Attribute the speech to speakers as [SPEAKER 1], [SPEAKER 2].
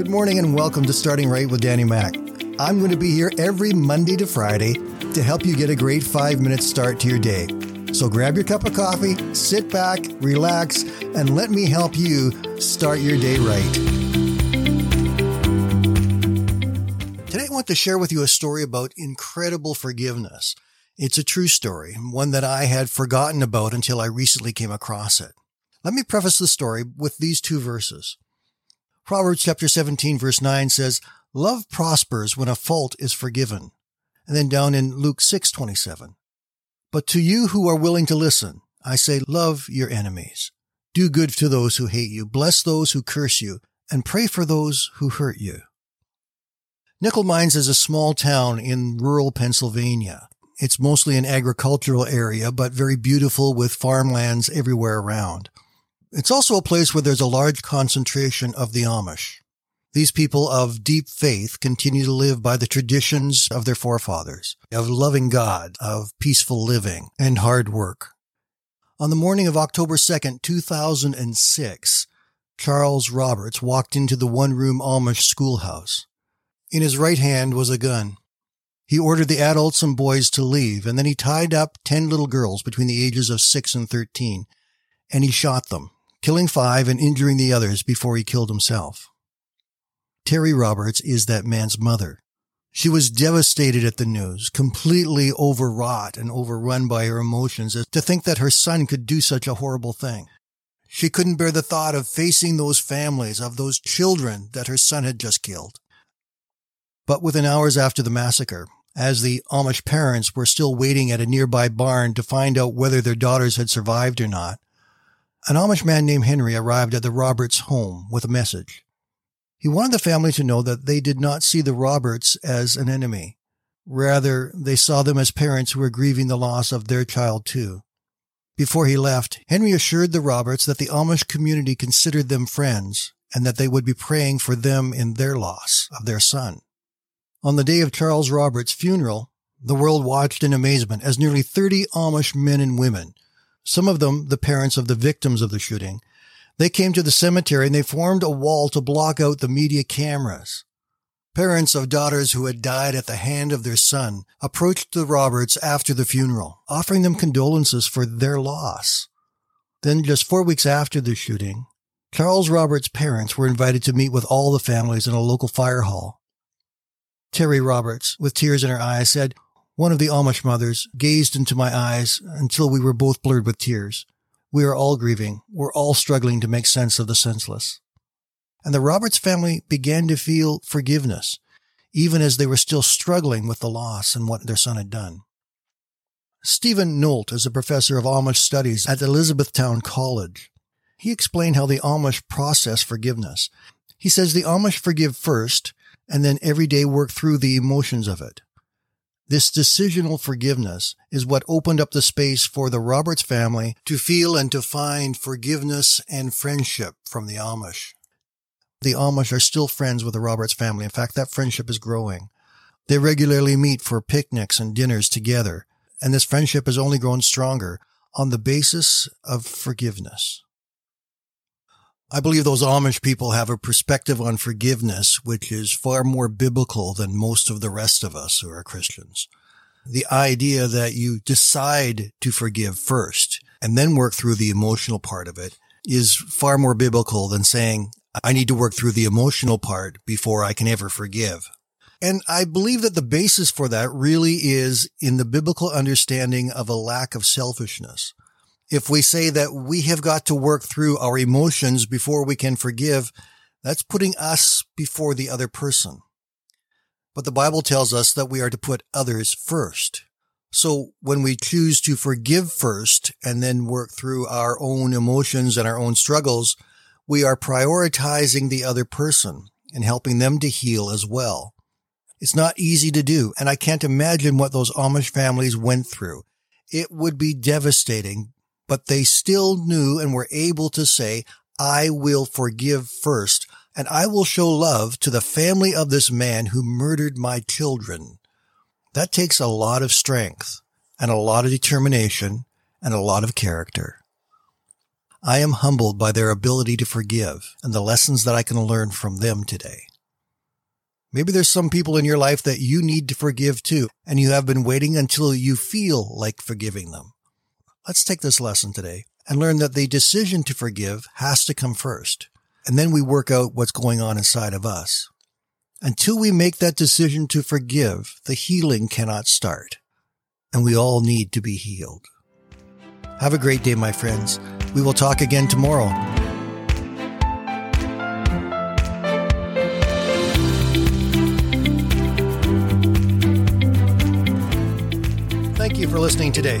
[SPEAKER 1] Good morning and welcome to Starting Right with Danny Mac. I'm going to be here every Monday to Friday to help you get a great five minute start to your day. So grab your cup of coffee, sit back, relax, and let me help you start your day right. Today, I want to share with you a story about incredible forgiveness. It's a true story, one that I had forgotten about until I recently came across it. Let me preface the story with these two verses. Proverbs chapter 17 verse 9 says, Love prospers when a fault is forgiven. And then down in Luke 6:27. But to you who are willing to listen, I say love your enemies. Do good to those who hate you, bless those who curse you, and pray for those who hurt you. Nickel Mines is a small town in rural Pennsylvania. It's mostly an agricultural area, but very beautiful with farmlands everywhere around. It's also a place where there's a large concentration of the Amish. These people of deep faith continue to live by the traditions of their forefathers, of loving God, of peaceful living, and hard work. On the morning of October 2nd, 2006, Charles Roberts walked into the one room Amish schoolhouse. In his right hand was a gun. He ordered the adults and boys to leave, and then he tied up 10 little girls between the ages of 6 and 13, and he shot them killing five and injuring the others before he killed himself. Terri Roberts is that man's mother. She was devastated at the news, completely overwrought and overrun by her emotions to think that her son could do such a horrible thing. She couldn't bear the thought of facing those families, of those children that her son had just killed. But within hours after the massacre, as the Amish parents were still waiting at a nearby barn to find out whether their daughters had survived or not, an Amish man named Henry arrived at the Roberts home with a message. He wanted the family to know that they did not see the Roberts as an enemy. Rather, they saw them as parents who were grieving the loss of their child too. Before he left, Henry assured the Roberts that the Amish community considered them friends and that they would be praying for them in their loss of their son. On the day of Charles Roberts' funeral, the world watched in amazement as nearly 30 Amish men and women some of them the parents of the victims of the shooting. They came to the cemetery and they formed a wall to block out the media cameras. Parents of daughters who had died at the hand of their son approached the Roberts after the funeral, offering them condolences for their loss. Then, just four weeks after the shooting, Charles Roberts' parents were invited to meet with all the families in a local fire hall. Terri Roberts, with tears in her eyes, said, one of the Amish mothers gazed into my eyes until we were both blurred with tears. We are all grieving. We're all struggling to make sense of the senseless. And the Roberts family began to feel forgiveness, even as they were still struggling with the loss and what their son had done. Steven Nolt is a professor of Amish studies at Elizabethtown College. He explained how the Amish process forgiveness. He says the Amish forgive first and then every day work through the emotions of it. This decisional forgiveness is what opened up the space for the Roberts family to feel and to find forgiveness and friendship from the Amish. The Amish are still friends with the Roberts family. In fact, that friendship is growing. They regularly meet for picnics and dinners together, and this friendship has only grown stronger on the basis of forgiveness. I believe those Amish people have a perspective on forgiveness which is far more biblical than most of the rest of us who are Christians. The idea that you decide to forgive first and then work through the emotional part of it is far more biblical than saying, I need to work through the emotional part before I can ever forgive. And I believe that the basis for that really is in the biblical understanding of a lack of selfishness if we say that we have got to work through our emotions before we can forgive, that's putting us before the other person. But the Bible tells us that we are to put others first. So when we choose to forgive first and then work through our own emotions and our own struggles, we are prioritizing the other person and helping them to heal as well. It's not easy to do, and I can't imagine what those Amish families went through. It would be devastating, but they still knew and were able to say, I will forgive first, and I will show love to the family of this man who murdered my children. That takes a lot of strength and a lot of determination and a lot of character. I am humbled by their ability to forgive and the lessons that I can learn from them today. Maybe there's some people in your life that you need to forgive too, and you have been waiting until you feel like forgiving them. Let's take this lesson today and learn that the decision to forgive has to come first. And then we work out what's going on inside of us. Until we make that decision to forgive, the healing cannot start. And we all need to be healed. Have a great day, my friends. We will talk again tomorrow. Thank you for listening today.